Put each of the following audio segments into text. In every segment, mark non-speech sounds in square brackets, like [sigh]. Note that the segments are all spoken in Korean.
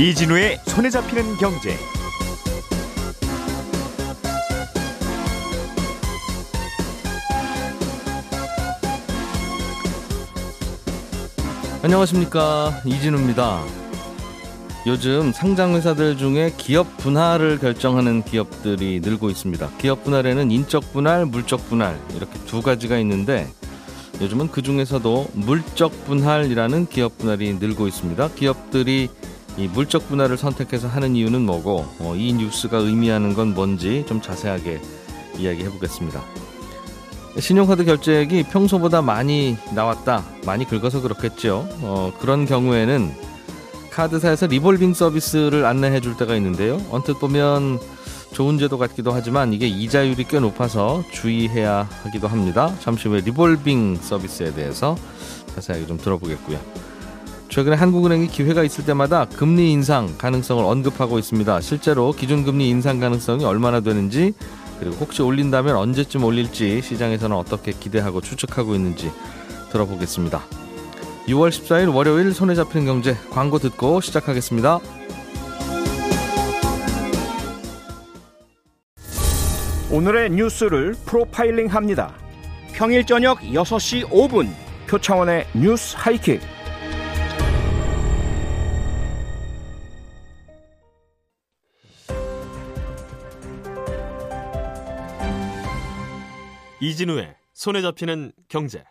이진우의 손에 잡히는 경제. 안녕하십니까 이진우입니다. 요즘 상장 회사들 중에 기업 분할을 결정하는 기업들이 늘고 있습니다. 기업 분할에는 인적 분할, 물적 분할 이렇게 두 가지가 있는데 요즘은 그 중에서도 물적 분할이라는 기업 분할이 늘고 있습니다. 기업들이 이 물적 분할을 선택해서 하는 이유는 뭐고 어, 이 뉴스가 의미하는 건 뭔지 좀 자세하게 이야기해 보겠습니다. 신용카드 결제액이 평소보다 많이 나왔다. 많이 긁어서 그렇겠죠. 어, 그런 경우에는 카드사에서 리볼빙 서비스를 안내해 줄 때가 있는데요. 언뜻 보면 좋은 제도 같기도 하지만 이게 이자율이 꽤 높아서 주의해야 하기도 합니다. 잠시 후에 리볼빙 서비스에 대해서 자세하게 좀 들어보겠고요. 최근에 한국은행이 기회가 있을 때마다 금리 인상 가능성을 언급하고 있습니다. 실제로 기준금리 인상 가능성이 얼마나 되는지 그리고 혹시 올린다면 언제쯤 올릴지 시장에서는 어떻게 기대하고 추측하고 있는지 들어보겠습니다. 6월 14일 월요일 손에 잡히는 경제 광고 듣고 시작하겠습니다. 오늘의 뉴스를 프로파일링 합니다. 평일 저녁 6시 5분 표창원의 뉴스 하이킥. 이진우의 손에 잡히는 경제.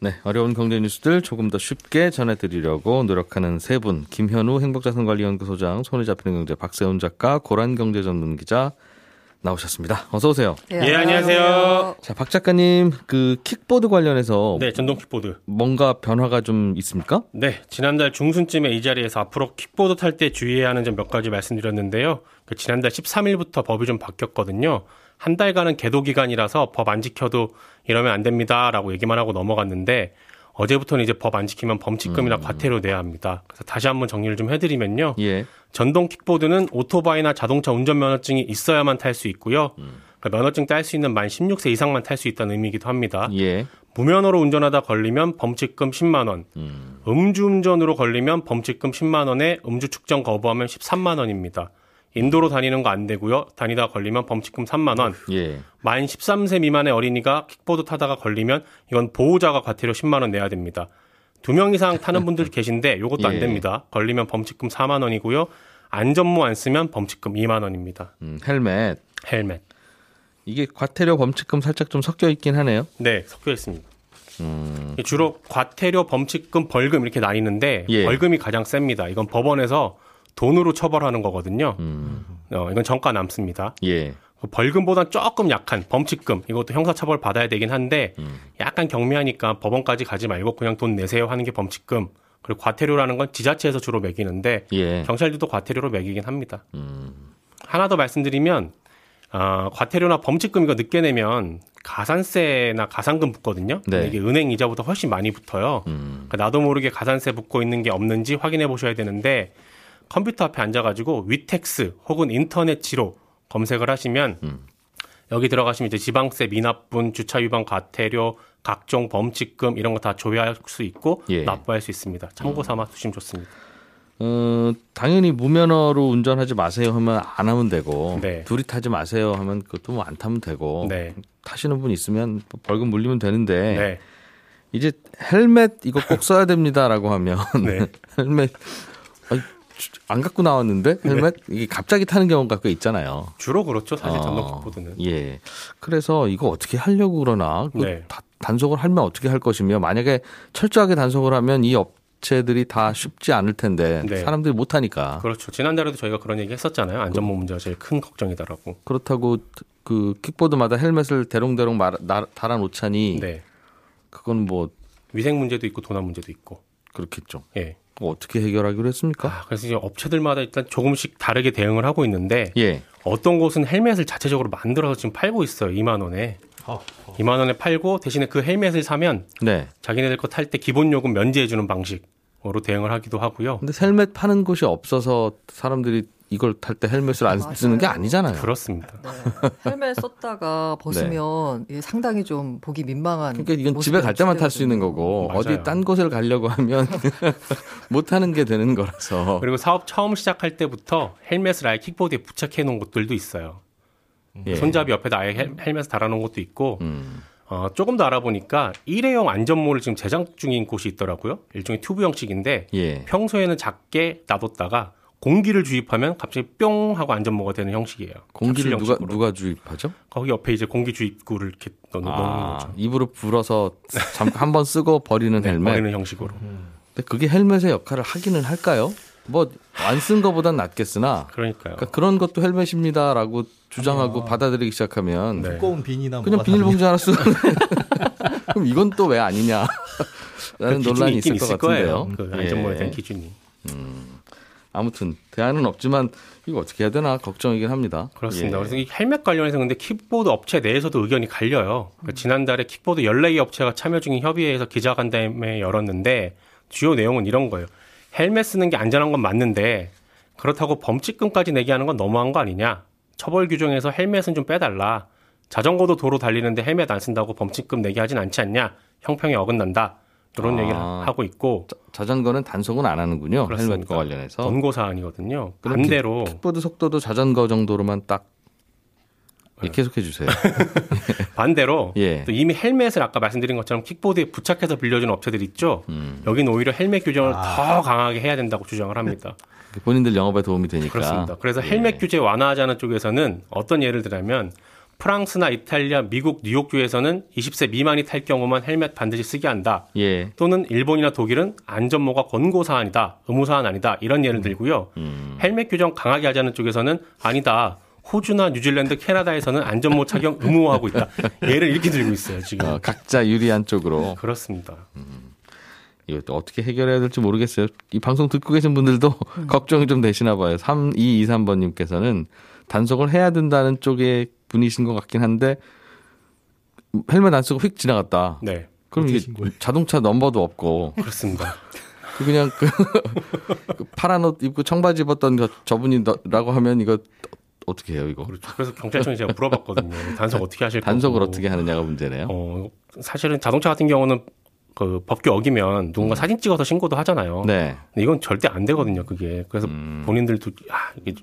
네, 어려운 경제 뉴스들 조금 더 쉽게 전해드리려고 노력하는 세 분, 김현우 행복자산관리연구소장, 손에 잡히는 경제 박세훈 작가, 고란 경제전문기자 나오셨습니다. 어서 오세요. 네, 예, 안녕하세요. 자, 박 작가님, 그 킥보드 관련해서 네, 전동 킥보드. 뭔가 변화가 좀 있습니까? 네, 지난달 중순쯤에 이 자리에서 앞으로 킥보드 탈 때 주의해야 하는 점 몇 가지 말씀드렸는데요. 그 지난달 13일부터 법이 좀 바뀌었거든요. 한 달간은 계도 기간이라서 법 안 지켜도 이러면 안 됩니다라고 얘기만 하고 넘어갔는데 어제부터는 이제 법 안 지키면 범칙금이나 과태료 내야 합니다. 그래서 다시 한번 정리를 좀 해드리면요. 예. 전동 킥보드는 오토바이나 자동차 운전 면허증이 있어야만 탈 수 있고요. 그러니까 면허증 딸 수 있는 만 16세 이상만 탈 수 있다는 의미이기도 합니다. 예. 무면허로 운전하다 걸리면 범칙금 10만 원. 음주운전으로 걸리면 범칙금 10만 원에 음주 측정 거부하면 13만 원입니다. 인도로 다니는 거 안 되고요. 다니다 걸리면 범칙금 3만 원. 예. 만 13세 미만의 어린이가 킥보드 타다가 걸리면 이건 보호자가 과태료 10만 원 내야 됩니다. 두 명 이상 타는 분들 계신데 이것도 안 예. 됩니다. 걸리면 범칙금 4만 원이고요. 안전모 안 쓰면 범칙금 2만 원입니다. 음, 헬멧. 헬멧. 이게 과태료 범칙금 살짝 좀 섞여 있긴 하네요. 네, 섞여 있습니다. 주로 과태료, 범칙금, 벌금 이렇게 나뉘는데 예. 벌금이 가장 셉니다. 이건 법원에서 돈으로 처벌하는 거거든요. 음. 어, 이건 정가 남습니다. 예. 그 벌금보다 조금 약한 범칙금 이것도 형사처벌 받아야 되긴 한데 음. 약간 경미하니까 법원까지 가지 말고 그냥 돈 내세요 하는 게 범칙금. 그리고 과태료라는 건 지자체에서 주로 매기는데 예. 경찰들도 과태료로 매기긴 합니다. 음. 하나 더 말씀드리면 아, 과태료나 범칙금 이거 늦게 내면 가산세나 가산금 붙거든요. 네. 이게 은행 이자보다 훨씬 많이 붙어요. 음. 그러니까 나도 모르게 가산세 붙고 있는 게 없는지 확인해 보셔야 되는데 컴퓨터 앞에 앉아가지고 위텍스 혹은 인터넷 지로 검색을 하시면 음. 여기 들어가시면 이제 지방세 미납분, 주차 위반 과태료, 각종 범칙금 이런 거 다 조회할 수 있고 예. 납부할 수 있습니다. 참고 삼아 두시면 좋습니다. 어, 당연히 무면허로 운전하지 마세요 하면 안 하면 되고 네. 둘이 타지 마세요 하면 그것도 뭐 안 타면 되고 네. 타시는 분 있으면 뭐 벌금 물리면 되는데 네. 이제 헬멧 이거 꼭 써야 됩니다라고 하면 [laughs] 네. 헬멧 안 갖고 나왔는데 헬멧 이게 갑자기 타는 경우가 꽤 있잖아요. 주로 그렇죠. 사실 어, 전동 킥보드는. 예. 그래서 이거 어떻게 하려고 그러나 그 네. 다- 단속을 하면 어떻게 할 것이며 만약에 철저하게 단속을 하면 이 업체들이 다 쉽지 않을 텐데 네. 사람들이 못 하니까 그렇죠. 지난달에도 저희가 그런 얘기 했었잖아요. 안전모 문제가 제일 큰 걱정이다라고. 그렇다고 그 킥보드마다 헬멧을 대롱대롱 말, 나- 달아 놓자니 네. 그건 뭐 위생 문제도 있고 도난 문제도 있고. 그렇겠죠. 예. 그거 어떻게 해결하기로 했습니까? 아, 그래서 이제 업체들마다 일단 조금씩 다르게 대응을 하고 있는데 예. 어떤 곳은 헬멧을 자체적으로 만들어서 지금 팔고 있어요. 2만 원에. 2만 원에 팔고 대신에 그 헬멧을 사면 네. 자기네들 거 탈 때 기본 요금 면제해 주는 방식. 대응을 하기도 하고요. 근데 헬멧 파는 곳이 없어서 사람들이 이걸 탈 때 헬멧을 안 맞아요. 쓰는 게 아니잖아요. 그렇습니다. 네. 헬멧 썼다가 벗으면 이게 상당히 좀 보기 민망한. 그러니까 이건 집에 갈 때만 탈 수 있는. 거고 맞아요. 어디 딴 곳을 가려고 하면 [laughs] 못 하는 게 되는 거라서. 그리고 사업 처음 시작할 때부터 헬멧을 아예 킥보드에 부착해 놓은 곳들도 있어요. 예. 손잡이 옆에다 아예 헬, 헬멧을 달아놓은 것도 있고 음. 어, 조금 더 알아보니까 일회용 안전모를 지금 제작 중인 곳이 있더라고요. 일종의 튜브 형식인데 예. 평소에는 작게 놔뒀다가 공기를 주입하면 갑자기 뿅 하고 안전모가 되는 형식이에요. 공기를 누가 형식으로. 누가 주입하죠? 거기 옆에 이제 공기 주입구를 이렇게 넣, 넣는 아, 거죠. 입으로 불어서 잠깐 한 번 쓰고 버리는 네, 헬멧. 버리는 형식으로. 근데 그게 헬멧의 역할을 하기는 할까요? 뭐 안 쓴 거보단 낫겠으나 그러니까요. 그러니까 그런 것도 헬멧입니다라고 주장하고 받아들이기 시작하면 네. 두꺼운 비닐이나 그냥 비닐봉지 하나 쓰는 [laughs] 그럼 이건 또 왜 아니냐 그 라는 기준이 논란이 있을 있을 것 같은데요. 거예요. 그 안전모에 예. 대한 기준이. 아무튼 대안은 없지만 이거 어떻게 해야 되나 걱정이긴 합니다. 그렇습니다. 예. 그래서 이 헬멧 관련해서 근데 킥보드 업체 내에서도 의견이 갈려요. 그러니까 지난달에 킥보드 14개 업체가 참여 중인 협의회에서 기자간담회 열었는데 주요 내용은 이런 거예요. 헬멧 쓰는 게 안전한 건 맞는데 그렇다고 범칙금까지 내게 하는 건 너무한 거 아니냐. 처벌 규정에서 헬멧은 좀 빼달라. 자전거도 도로 달리는데 헬멧 안 쓴다고 범칙금 내게 하진 않지 않냐. 형평이 어긋난다. 이런 아. 얘기를 하고 있고 자- 자전거는 단속은 안 하는군요. 그렇습니다. 헬멧과 관련해서. 권고 사안이거든요. 반대로 킥 보드 속도도 자전거 정도로만 딱 예, 계속해 주세요. [laughs] [laughs] 반대로 예. 또 이미 헬멧을 아까 말씀드린 것처럼 킥보드에 부착해서 빌려주는 업체들 있죠. 음. 여기는 오히려 헬멧 규정을 더 강하게 해야 된다고 주장을 합니다. 본인들 영업에 도움이 되니까. 그렇습니다. 그래서 예. 헬멧 규제 완화하자는 쪽에서는 어떤 예를 들자면 프랑스나 이탈리아, 미국, 뉴욕주에서는 20세 미만이 탈 경우만 헬멧 반드시 쓰게 한다. 예. 또는 일본이나 독일은 안전모가 권고 사안이다, 의무 사안 아니다 이런 예를 들고요. 음. 헬멧 규정 강하게 하자는 쪽에서는 아니다. 호주나 뉴질랜드, 캐나다에서는 안전모 착용 의무화하고 있다. [laughs] 예를 이렇게 들고 있어요 지금. 어, 각자 유리한 쪽으로 그렇습니다. 이거 또 어떻게 해결해야 될지 모르겠어요. 이 방송 듣고 계신 분들도 [laughs] 걱정이 좀 되시나 봐요. 3223번님께서는 단속을 해야 된다는 쪽의 분이신 것 같긴 한데 헬멧 안 쓰고 휙 지나갔다. 네, 그럼 이게? 자동차 넘버도 없고 그렇습니다. [laughs] 그 그냥 그, [laughs] 그 파란 옷 입고 청바지 입었던 저, 저분이라고 하면 이거 어떻게 해요 이거? 그렇죠. 그래서 경찰청에 제가 물어봤거든요. 단속 어떻게 하실 단속을 거고. 어떻게 하느냐가 문제네요. 어, 사실은 자동차 같은 경우는 그 법규 어기면 누군가 사진 찍어서 신고도 하잖아요. 음. 네. 근데 이건 절대 안 되거든요. 그게 그래서 음. 본인들도 아, 이게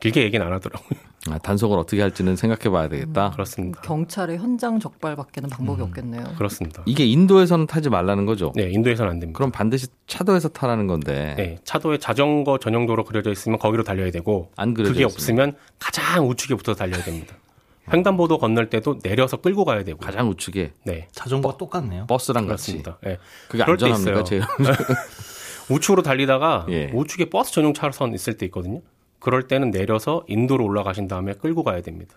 길게 얘기는 안 하더라고요. 아, 단속을 어떻게 할지는 생각해 봐야 되겠다. 그렇습니다. 경찰의 현장 적발밖에는 방법이 없겠네요. 그렇습니다. 이게 인도에서는 타지 말라는 거죠. 네, 인도에서는 안 됩니다. 그럼 반드시 차도에서 타라는 건데 네, 차도에 자전거 전용도로 그려져 있으면 거기로 달려야 되고 안 그려져 그게 있으면 없으면 가장 우측에 붙어 달려야 됩니다. 횡단보도 건널 때도 내려서 끌고 가야 되고. 가장 우측에 네, 자전거가 똑같네요. 버스랑 같이 그렇습니다. 네. 그게 안전합니까? 제일 있어요. [laughs] [laughs] 우측으로 달리다가 예. 우측에 버스 전용 차선 있을 때 있거든요. 그럴 때는 내려서 인도로 올라가신 다음에 끌고 가야 됩니다.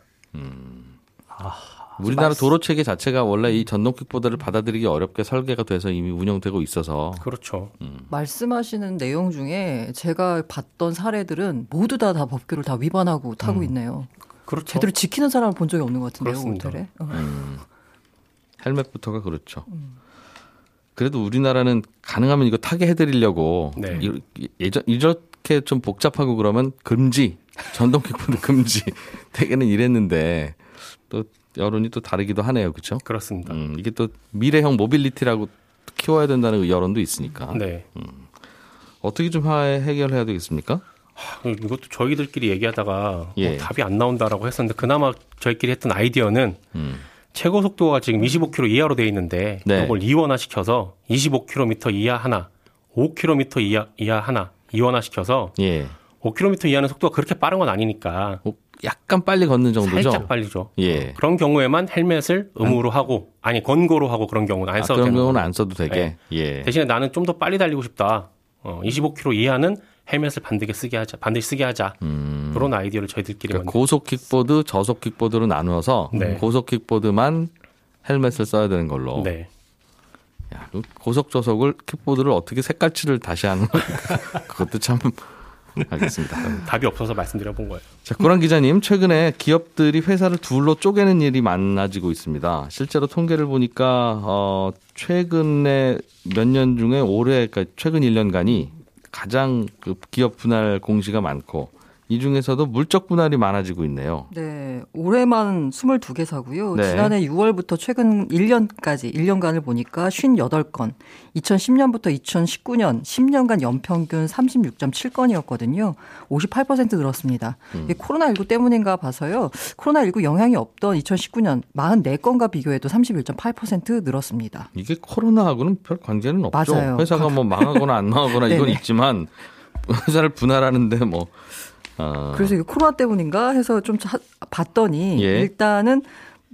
우리나라 도로 체계 자체가 원래 이 전동 킥보드를 받아들이기 어렵게 설계가 돼서 이미 운영되고 있어서 그렇죠. 말씀하시는 내용 중에 제가 봤던 사례들은 모두 다, 다 법규를 다 위반하고 타고 있네요. 그렇죠. 제대로 지키는 사람을 본 적이 없는 것 같은데요, 그렇습니다. 호텔에. 어. 헬멧부터가 그렇죠. 그래도 우리나라는 가능하면 이거 타게 해드리려고 네. 이- 예전 이렇 게 좀 복잡하고 그러면 금지 전동 킥보드 [laughs] 금지 대개는 이랬는데 또 여론이 또 다르기도 하네요, 그렇죠? 그렇습니다. 음, 이게 또 미래형 mobility라고 키워야 된다는 여론도 있으니까 네. 어떻게 좀 하- 해결해야 되겠습니까? 아, 이것도 저희들끼리 얘기하다가 예. 뭐 답이 안 나온다라고 했었는데 그나마 저희끼리 했던 아이디어는 음. 최고 속도가 지금 25km 이하로 돼 있는데 네. 이걸 이원화 시켜서 25km 이하 하나, 5km 이하 이하 하나 이원화 시켜서 예, 5km 이하는 속도가 그렇게 빠른 건 아니니까 어, 약간 빨리 걷는 정도죠. 살짝 빨리죠. 예. 그런 경우에만 헬멧을 의무로 하고 아니 권고로 하고 그런 경우는 안 아, 써도 그런 되는 경우는. 안 써도 되게. 예. 대신에 나는 좀 더 빨리 달리고 싶다. 어, 25km 이하는 헬멧을 반드시 쓰게 하자. 반드시 쓰게 하자. 음. 그런 아이디어를 저희들끼리 그러니까 고속 킥보드, 저속 킥보드로 나누어서 네. 고속 킥보드만 헬멧을 써야 되는 걸로. 네. 야, 그 고속 저속을 킥보드를 어떻게 색깔칠을 다시 하는 거 [laughs] 그것도 참 알겠습니다. 답이 없어서 말씀드려 본 거예요. 자, 고란 기자님, 최근에 기업들이 회사를 둘로 쪼개는 일이 많아지고 있습니다. 실제로 통계를 보니까 어, 최근에 몇 년 중에 올해 그러니까 최근 1년간이 가장 그 기업 분할 공시가 많고 이 중에서도 물적 분할이 많아지고 있네요. 네, 올해만 22개 사고요. 네. 지난해 6월부터 최근 1년까지 1년간을 보니까 58건, 2010년부터 2019년 10년간 연평균 36.7건이었거든요. 58% 늘었습니다. 이게 코로나19 때문인가 봐서요. 코로나19 영향이 없던 2019년 44건과 비교해도 31.8% 늘었습니다. 이게 코로나하고는 별 관계는 없죠. 맞아요. 회사가 뭐 망하거나 안 망하거나 이건 네네. [laughs] 있지만 회사를 분할하는데 뭐 어, 그래서 이게 코로나 때문인가 해서 좀 자- 봤더니 예. 일단은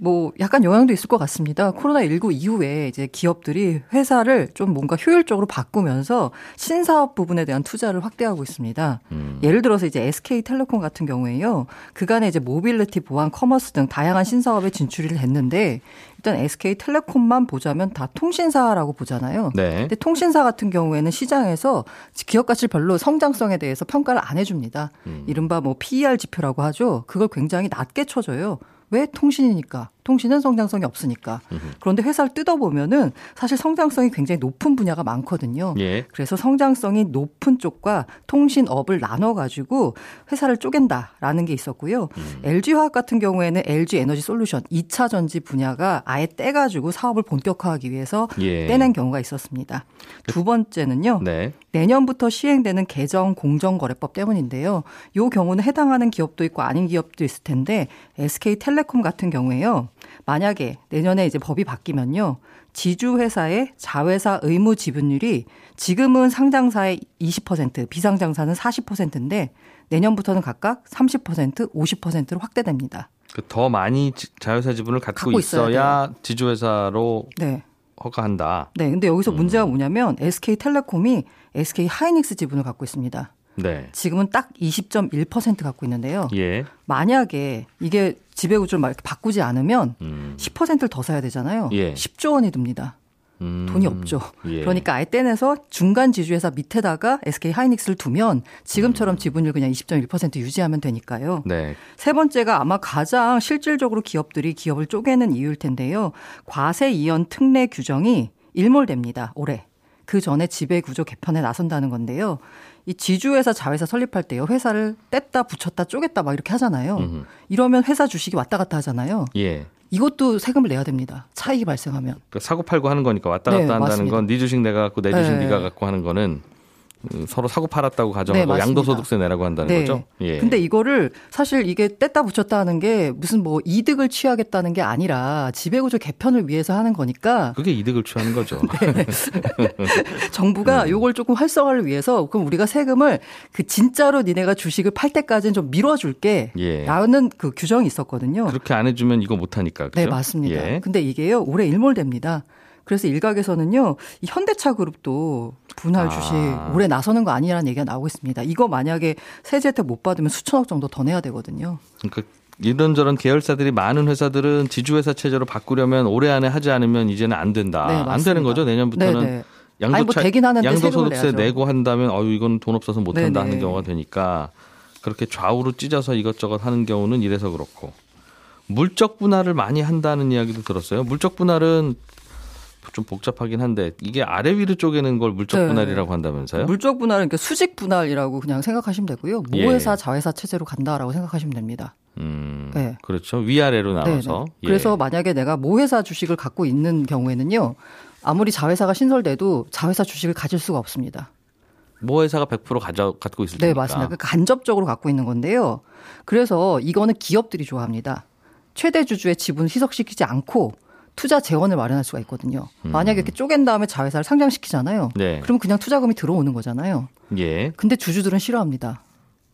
뭐 약간 영향도 있을 것 같습니다. 코로나19 이후에 이제 기업들이 회사를 좀 뭔가 효율적으로 바꾸면서 신사업 부분에 대한 투자를 확대하고 있습니다. 음. 예를 들어서 이제 SK텔레콤 같은 경우에요. 그간에 이제 모빌리티, 보안, commerce 등 다양한 신사업에 진출을 했는데 일단 SK텔레콤만 보자면 다 통신사라고 보잖아요. 네. 근데 통신사 같은 경우에는 시장에서 기업 가치를 별로 성장성에 대해서 평가를 안 해줍니다. 음. 이른바 뭐 PER 지표라고 하죠. 그걸 굉장히 낮게 쳐줘요. 왜 통신이니까 통신은 성장성이 없으니까 그런데 회사를 뜯어보면은 사실 성장성이 굉장히 높은 분야가 많거든요. 예. 그래서 성장성이 높은 쪽과 통신업을 나눠가지고 회사를 쪼갠다라는 게 있었고요. LG화학 같은 경우에는 LG 에너지 솔루션 2차 전지 분야가 아예 떼가지고 사업을 본격화하기 위해서 예. 떼낸 경우가 있었습니다. 두 번째는요. 네. 내년부터 시행되는 개정 공정거래법 때문인데요. 요 경우는 해당하는 기업도 있고 아닌 기업도 있을 텐데 SK텔레콤 같은 경우에요. 만약에 내년에 이제 법이 바뀌면요. 지주회사의 자회사 의무 지분율이 지금은 상장사의 20%, 비상장사는 40%인데 내년부터는 각각 30%, 50%로 확대됩니다. 그더 많이 지- 자회사 지분을 갖고, 갖고 있어야 있어야 지주회사로 네. 허가한다. 네. 근데 여기서 문제가 뭐냐면 SK텔레콤이 SK 하이닉스 지분을 갖고 있습니다. 네. 지금은 딱 20.1% 갖고 있는데요. 예. 만약에 이게 지배구조를 막 이렇게 바꾸지 않으면 음. 10%를 더 사야 되잖아요. 예. 10조 원이 듭니다. 음. 돈이 없죠. 예. 그러니까 아예 떼내서 중간 지주회사 밑에다가 SK 하이닉스를 두면 지금처럼 지분율 그냥 20.1% 유지하면 되니까요. 네. 세 번째가 아마 가장 실질적으로 기업들이 기업을 쪼개는 이유일 텐데요. 과세 이연 특례 규정이 일몰됩니다. 올해. 그 전에 지배 구조 개편에 나선다는 건데요. 이 지주회사 자회사 설립할 때요. 회사를 뗐다 붙였다 쪼갰다 막 이렇게 하잖아요. 음흠. 이러면 회사 주식이 왔다 갔다 하잖아요. 예. 이것도 세금을 내야 됩니다. 차익이 발생하면. 그 사고 팔고 하는 거니까 왔다 네, 갔다 한다는 맞습니다. 건네 주식 내가 갖고 내 주식 네. 네가 갖고 하는 거는 음, 서로 사고 팔았다고 가정하고 네. 양도소득세 내라고 한다는 거죠. 예. 근데 이거를 사실 이게 뗐다 붙였다 하는 게 무슨 뭐 이득을 취하겠다는 게 아니라 지배구조 개편을 위해서 하는 거니까 그게 이득을 취하는 거죠. [laughs] 네. [laughs] 정부가 음. 요걸 조금 활성화를 위해서 그럼 우리가 세금을 그 진짜로 니네가 주식을 팔 때까지는 좀 밀어줄게 예. 라는 그 규정이 있었거든요. 그렇게 안 해주면 이거 못 하니까. 그죠? 네, 맞습니다. 예. 근데 이게요, 올해 일몰됩니다. 그래서 일각에서는요, 이 현대차 그룹도 분할 주식 아. 올해 나서는 거 아니라는 얘기가 나오고 있습니다. 이거 만약에 세제 혜택 못 받으면 수천억 정도 더 내야 되거든요. 그러니까 이런저런 계열사들이 많은 회사들은 지주회사 체제로 바꾸려면 올해 안에 하지 않으면 이제는 안 된다. 네, 안. 되는 거죠. 내년부터는 네네. 양도 아니, 뭐 되긴 하는데 세금을 양도소득세. 내고 한다면 어유 이건 돈 없어서 못 한다 네네. 하는 경우가 되니까 그렇게 좌우로 찢어서 이것저것 하는 경우는 이래서 그렇고 물적 분할을 많이 한다는 이야기도 들었어요. 물적 분할은 좀 복잡하긴 한데 이게 아래 위로 쪼개는 걸 물적 네. 분할이라고 한다면서요? 물적 분할은 그러니까 수직 분할이라고 그냥 생각하시면 되고요. 예. 모회사 자회사 체제로 간다라고 생각하시면 됩니다. 음, 네. 그렇죠. 위아래로 네, 나눠서. 네. 그래서 예. 만약에 내가 모회사 주식을 갖고 있는 경우에는요. 아무리 자회사가 신설돼도 자회사 주식을 가질 수가 없습니다. 모 회사가 100% 가져 갖고 있을 네, 테니까. 맞습니다. 그 간접적으로 갖고 있는 건데요. 그래서 이거는 기업들이 좋아합니다. 최대 주주의 지분 희석시키지 않고 투자 재원을 마련할 수가 있거든요. 만약에 이렇게 쪼갠 다음에 자회사를 상장시키잖아요. 음. 네. 그럼 그냥 투자금이 들어오는 거잖아요. 예. 근데 주주들은 싫어합니다.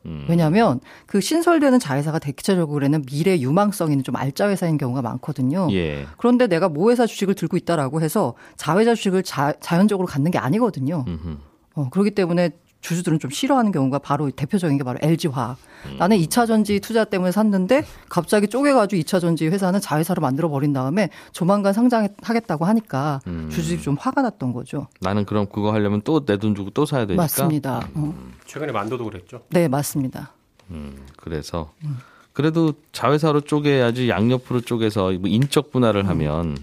음. 왜냐하면 그 신설되는 자회사가 대체적으로는 미래 유망성 있는 좀 알짜 회사인 경우가 많거든요. 예. 그런데 내가 모회사 주식을 들고 있다라고 해서 자회사 주식을 자, 자연적으로 갖는 게 아니거든요. 음흠. 어, 그렇기 때문에 주주들은 좀 싫어하는 경우가 바로 대표적인 게 바로 LG화학. 나는 2차 전지 투자 때문에 샀는데 갑자기 쪼개가지고 2차 전지 회사는 자회사로 만들어 버린 다음에 조만간 상장하겠다고 하니까 주주들이 좀 화가 났던 거죠. 나는 그럼 그거 하려면 또 내 돈 주고 또 사야 되니까. 맞습니다. 어. 최근에 만도도 그랬죠. 네, 맞습니다. 음, 그래서 그래도 자회사로 쪼개야지 양옆으로 쪼개서 뭐 인적 분할을 하면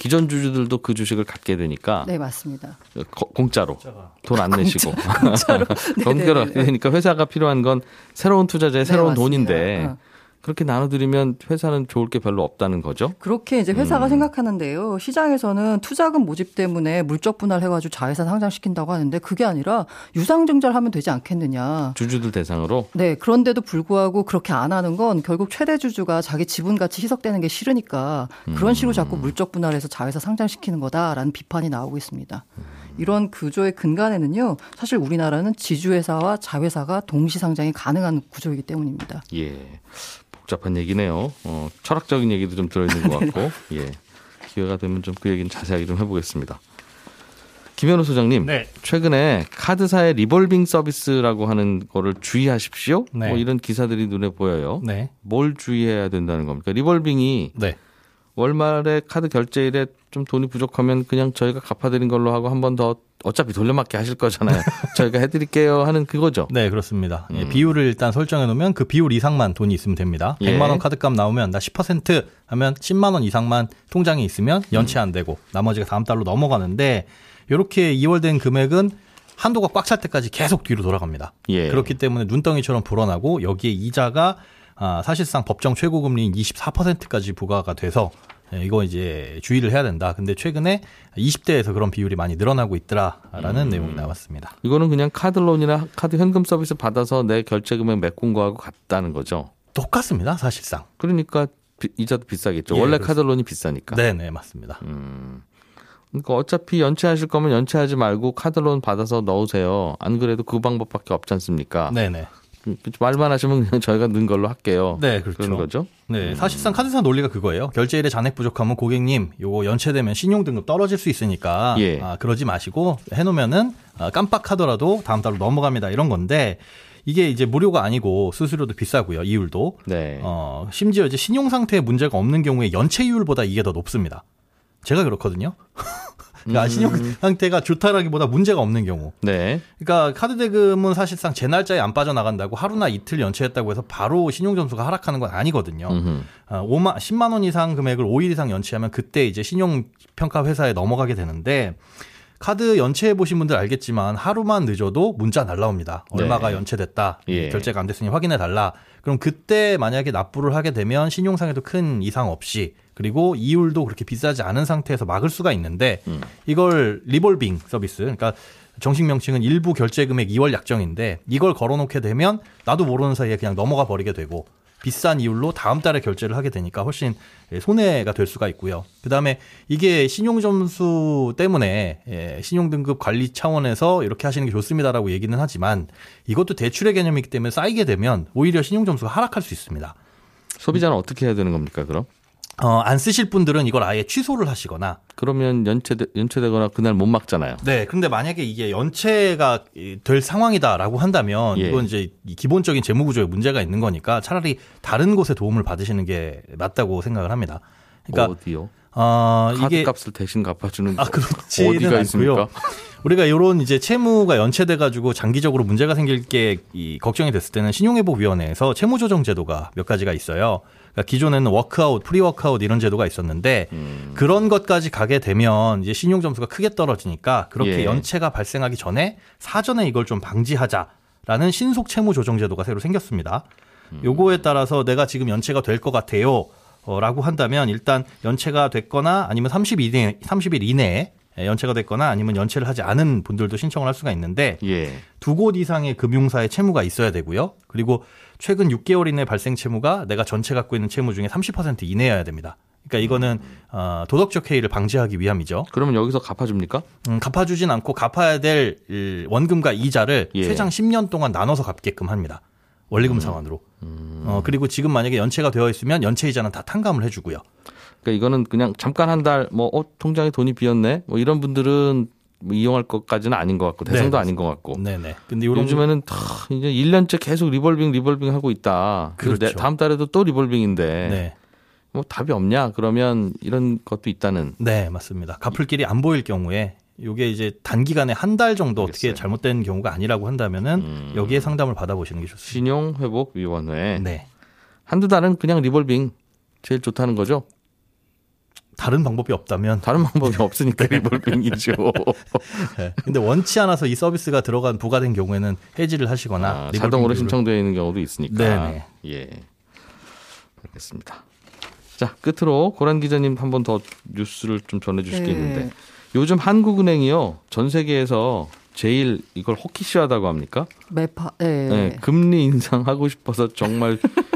기존 주주들도 그 주식을 갖게 되니까 네, 맞습니다. 거- 공짜로 돈 안 내시고 공짜로. 공짜로 네네네. 갖게 되니까 회사가 필요한 건 새로운 투자자의 네, 새로운 맞습니다. 돈인데 어. 그렇게 나눠드리면 회사는 좋을 게 별로 없다는 거죠. 그렇게 이제 회사가 음. 생각하는데요. 시장에서는 투자금 모집 때문에 물적 분할해가지고 자회사 상장시킨다고 하는데 그게 아니라 유상증자를 하면 되지 않겠느냐. 주주들 대상으로 네, 그런데도 불구하고 그렇게 안 하는 건 결국 최대 주주가 자기 지분 가치 희석되는 게 싫으니까 그런 식으로 자꾸 물적 분할해서 자회사 상장시키는 거다라는 비판이 나오고 있습니다. 이런 구조의 근간에는요, 사실 우리나라는 지주회사와 자회사가 동시 상장이 가능한 구조이기 때문입니다. 예 복잡한 얘기네요. 어, 철학적인 얘기도 좀 들어있는 것 같고 [laughs] 예 기회가 되면 좀 그 얘기는 자세하게 좀 해보겠습니다. 김현우 소장님, 네. 최근에 카드사의 리볼빙 서비스라고 하는 거를 주의하십시오. 네. 뭐 이런 기사들이 눈에 보여요. 네. 뭘 주의해야 된다는 겁니까? 리볼빙이 네. 월말에 카드 결제일에 좀 돈이 부족하면 그냥 저희가 갚아드린 걸로 하고 한 번 더 어차피 돌려막기 하실 거잖아요. [laughs] 저희가 해드릴게요 하는 그거죠. 네, 그렇습니다. 예, 비율을 일단 설정해 놓으면 그 비율 이상만 돈이 있으면 됩니다. 예. 100만 원 카드값 나오면 나 10% 하면 10만 원 이상만 통장에 있으면 연체 안 되고 나머지가 다음 달로 넘어가는데 이렇게 2월 된 금액은 한도가 꽉 찰 때까지 계속 뒤로 돌아갑니다. 예. 그렇기 때문에 눈덩이처럼 불어나고 여기에 이자가 아, 사실상 법정 최고 금리인 24%까지 부과가 돼서 예, 이거 이제 주의를 해야 된다. 근데 최근에 20대에서 그런 비율이 많이 늘어나고 있더라라는 내용이 나왔습니다. 이거는 그냥 카드론이나 카드 현금 서비스 받아서 내 결제 금액 메꾼 거하고 같다는 거죠. 똑같습니다, 사실상. 그러니까 비- 이자도 비싸겠죠. 예, 원래 그렇습니다. 카드론이 비싸니까. 네, 네, 맞습니다. 그러니까 어차피 연체하실 거면 연체하지 말고 카드론 받아서 넣으세요. 안 그래도 그 방법밖에 없지 않습니까? 네, 네. 음, 말만 하시면 그냥 저희가 넣은 걸로 할게요. 네, 그렇죠. 그런 거죠. 네, 사실상 카드사 논리가 그거예요. 결제일에 잔액 부족하면 고객님, 요거 연체되면 신용 등급 떨어질 수 있으니까 예. 아, 그러지 마시고 해놓으면은 아, 깜빡하더라도 다음 달로 넘어갑니다 이런 건데 이게 이제 무료가 아니고 수수료도 비싸고요 이율도. 네. 어, 심지어 이제 신용 상태에 문제가 없는 경우에 연체율보다 이게 더 높습니다. 제가 그렇거든요. [laughs] 그러니까 신용 상태가 좋다라기보다 문제가 없는 경우. 네. 그러니까 카드 대금은 사실상 제 날짜에 안 빠져나간다고 하루나 이틀 연체했다고 해서 바로 신용 점수가 하락하는 건 아니거든요. 음흠. 아, 5만 10만 원 이상 금액을 5일 이상 연체하면 그때 이제 신용 평가 회사에 넘어가게 되는데 카드 연체해 보신 분들 알겠지만 하루만 늦어도 문자 날라옵니다. 얼마가 네. 연체됐다. 예. 결제가 안 됐으니 확인해 달라. 그럼 그때 만약에 납부를 하게 되면 신용상에도 큰 이상 없이 그리고 이율도 그렇게 비싸지 않은 상태에서 막을 수가 있는데 음. 이걸 리볼빙 서비스 그러니까 정식 명칭은 일부 결제 금액 2월 약정인데 이걸 걸어놓게 되면 나도 모르는 사이에 그냥 넘어가 버리게 되고 비싼 이율로 다음 달에 결제를 하게 되니까 훨씬 예, 손해가 될 수가 있고요. 그다음에 이게 신용 점수 때문에 예, 신용 등급 관리 차원에서 이렇게 하시는 게 좋습니다라고 얘기는 하지만 이것도 대출의 개념이기 때문에 쌓이게 되면 오히려 신용 점수가 하락할 수 있습니다. 소비자는 어떻게 해야 되는 겁니까, 그럼? 어, 안 쓰실 분들은 이걸 아예 취소를 하시거나 그러면 연체 연체되거나 그날 못 막잖아요. 네, 근데 만약에 이게 연체가 될 상황이다라고 한다면 예. 이건 이제 이 기본적인 재무 구조에 문제가 있는 거니까 차라리 다른 곳에 도움을 받으시는 게 맞다고 생각을 합니다. 그러니까 어디요? 어, 카드 이게 값을 대신 갚아주는 아, 그렇지는 어디가 않고요. 있습니까? 우리가 이런 이제 채무가 연체돼 가지고 장기적으로 문제가 생길 게 이 걱정이 됐을 때는 신용회복위원회에서 채무조정 제도가 몇 가지가 있어요. 그러니까 기존에는 워크아웃, 프리워크아웃 이런 제도가 있었는데 음. 그런 것까지 가게 되면 이제 신용 점수가 크게 떨어지니까 그렇게 예. 연체가 발생하기 전에 사전에 이걸 좀 방지하자라는 신속 채무 조정 제도가 새로 생겼습니다. 음. 요거에 따라서 내가 지금 연체가 될 것 같아요. 어, 라고 한다면 일단 연체가 됐거나 아니면 30일 이내, 30일 이내에 연체가 됐거나 아니면 연체를 하지 않은 분들도 신청을 할 수가 있는데 예. 두곳 이상의 금융사의 채무가 있어야 되고요. 그리고 최근 6개월 이내 발생 채무가 내가 전체 갖고 있는 채무 중에 30% 이내여야 됩니다. 그러니까 이거는 어, 도덕적 해이를 방지하기 위함이죠. 그러면 여기서 갚아줍니까? 음, 갚아주진 않고 갚아야 될 이, 원금과 이자를 예. 최장 10년 동안 나눠서 갚게끔 합니다. 원리금 상환으로. 어, 그리고 지금 만약에 연체가 되어 있으면 연체 이자는 다 탕감을 해주고요. 그러니까 이거는 그냥 잠깐 한 달 뭐 어, 통장에 돈이 비었네. 뭐 이런 분들은 뭐 이용할 것까지는 아닌 것 같고 대상도 네, 아닌 것 같고 네네. 근데 요즘에는 다 이제 1년째 계속 리볼빙 리볼빙 하고 있다. 그렇죠. 내- 다음 달에도 또 리볼빙인데 네. 뭐 답이 없냐? 그러면 이런 것도 있다는 네, 맞습니다. 갚을 길이 안 보일 경우에 요게 이제 단기간에 한 달 정도 어떻게 알겠어요. 잘못된 경우가 아니라고 한다면은 음. 여기에 상담을 받아보시는 게 좋습니다. 신용회복위원회 네. 한두 달은 그냥 리볼빙 제일 좋다는 거죠. 다른 방법이 없다면 다른 방법이 [laughs] 없으니까 리볼빙이죠. [laughs] 네. 근데 원치 않아서 이 서비스가 들어간 부과된 경우에는 해지를 하시거나 아, 자동으로 신청되어 있는 경우도 있으니까. 네네. 예. 알겠습니다. 자, 끝으로 고란 기자님 한 번 더 뉴스를 좀 전해 주실 게 네. 있는데 요즘 한국은행이요. 전 세계에서 제일 이걸 hawkish하다고 합니까? 매파, 네. 네, 금리 인상하고 싶어서 정말 [laughs]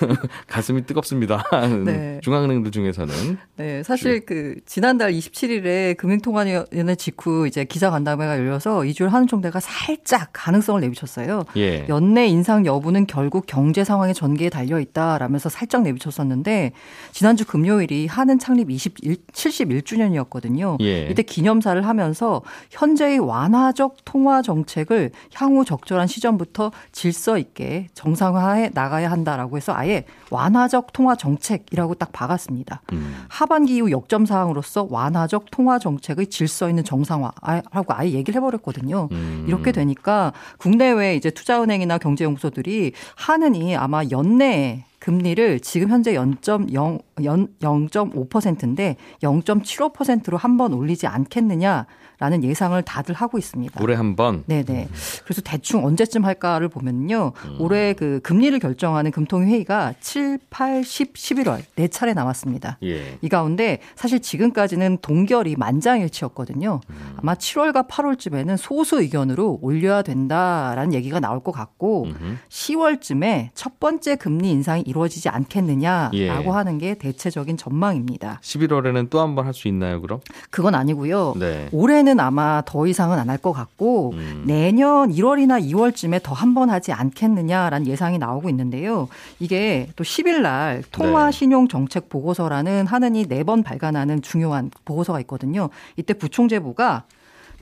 [laughs] 가슴이 뜨겁습니다. 네. 중앙은행들 중에서는 네, 사실 그 지난달 27일에 금융통화위원회 직후 이제 기자간담회가 열려서 이주일 한은총대가 살짝 가능성을 내비쳤어요. 예. 연내 인상 여부는 결국 경제 상황의 전개에 달려 있다라면서 살짝 내비쳤었는데 지난주 금요일이 한은 창립 21, 71주년이었거든요. 예. 이때 기념사를 하면서 현재의 완화적 통화 정책을 향후 적절한 시점부터 질서 있게 정상화해 나가야 한다라고 해서 아예 완화적 통화 정책이라고 딱 박았습니다. 음. 하반기 이후 역점 사항으로서 완화적 통화 정책의 질서 있는 정상화라고 아예 얘기를 해버렸거든요. 음. 이렇게 되니까 국내외 이제 투자은행이나 경제연구소들이 하느니 아마 연내 금리를 지금 현재 0.0 0.5%인데 0.75%로 한 번 올리지 않겠느냐 라는 예상을 다들 하고 있습니다. 올해 한 번. 네네. 그래서 대충 언제쯤 할까를 보면요. 올해 그 금리를 결정하는 금통위 회의가 7, 8, 10, 11월 네 차례 남았습니다. 예. 이 가운데 사실 지금까지는 동결이 만장일치였거든요. 아마 7월과 8월쯤에는 소수 의견으로 올려야 된다라는 얘기가 나올 것 같고 음흠. 10월쯤에 첫 번째 금리 인상이 이루어지지 않겠느냐라고 예. 하는 게 대체적인 전망입니다. 11월에는 또 한 번 할 수 있나요, 그럼? 그건 아니고요. 네. 올해 는 아마 더 이상은 안 할 것 같고 음. 내년 1월이나 2월쯤에 더 한 번 하지 않겠느냐라는 예상이 나오고 있는데요. 이게 또 10일 날 통화 네. 신용 정책 보고서라는 하느니 네 번 발간하는 중요한 보고서가 있거든요. 이때 부총재부가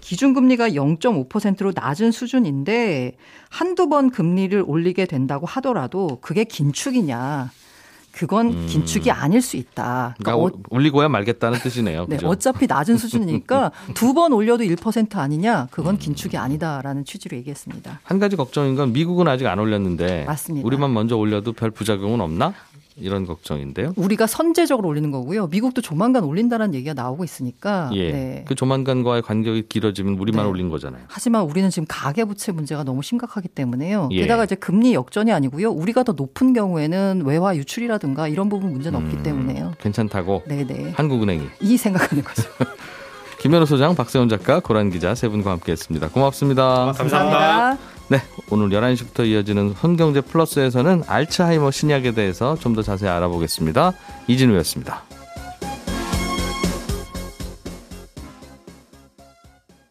기준금리가 0.5%로 낮은 수준인데 한두 번 금리를 올리게 된다고 하더라도 그게 긴축이냐. 그건 음. 긴축이 아닐 수 있다. 그러니까 어- 올- 올리고야 말겠다는 뜻이네요. 네, 그죠? 어차피 낮은 수준이니까 [laughs] 두 번 올려도 1% 아니냐? 그건 긴축이 아니다라는 취지로 얘기했습니다. 한 가지 걱정인 건 미국은 아직 안 올렸는데 맞습니다. 우리만 먼저 올려도 별 부작용은 없나? 이런 걱정인데요. 우리가 선제적으로 올리는 거고요. 미국도 조만간 올린다는 얘기가 나오고 있으니까. 예. 네. 그 조만간과의 간격이 길어지면 우리만 네. 올린 거잖아요. 하지만 우리는 지금 가계부채 문제가 너무 심각하기 때문에요. 예. 게다가 이제 금리 역전이 아니고요. 우리가 더 높은 경우에는 외화 유출이라든가 이런 부분 문제는 음. 없기 때문에요. 괜찮다고 네네. 한국은행이 이 생각하는 거죠. [laughs] 김현우 소장, 박세훈 작가, 고란 기자 세 분과 함께했습니다. 고맙습니다. 감사합니다. 네, 오늘 11시부터 이어지는 손경제 플러스에서는 알츠하이머 신약에 대해서 좀 더 자세히 알아보겠습니다. 이진우였습니다.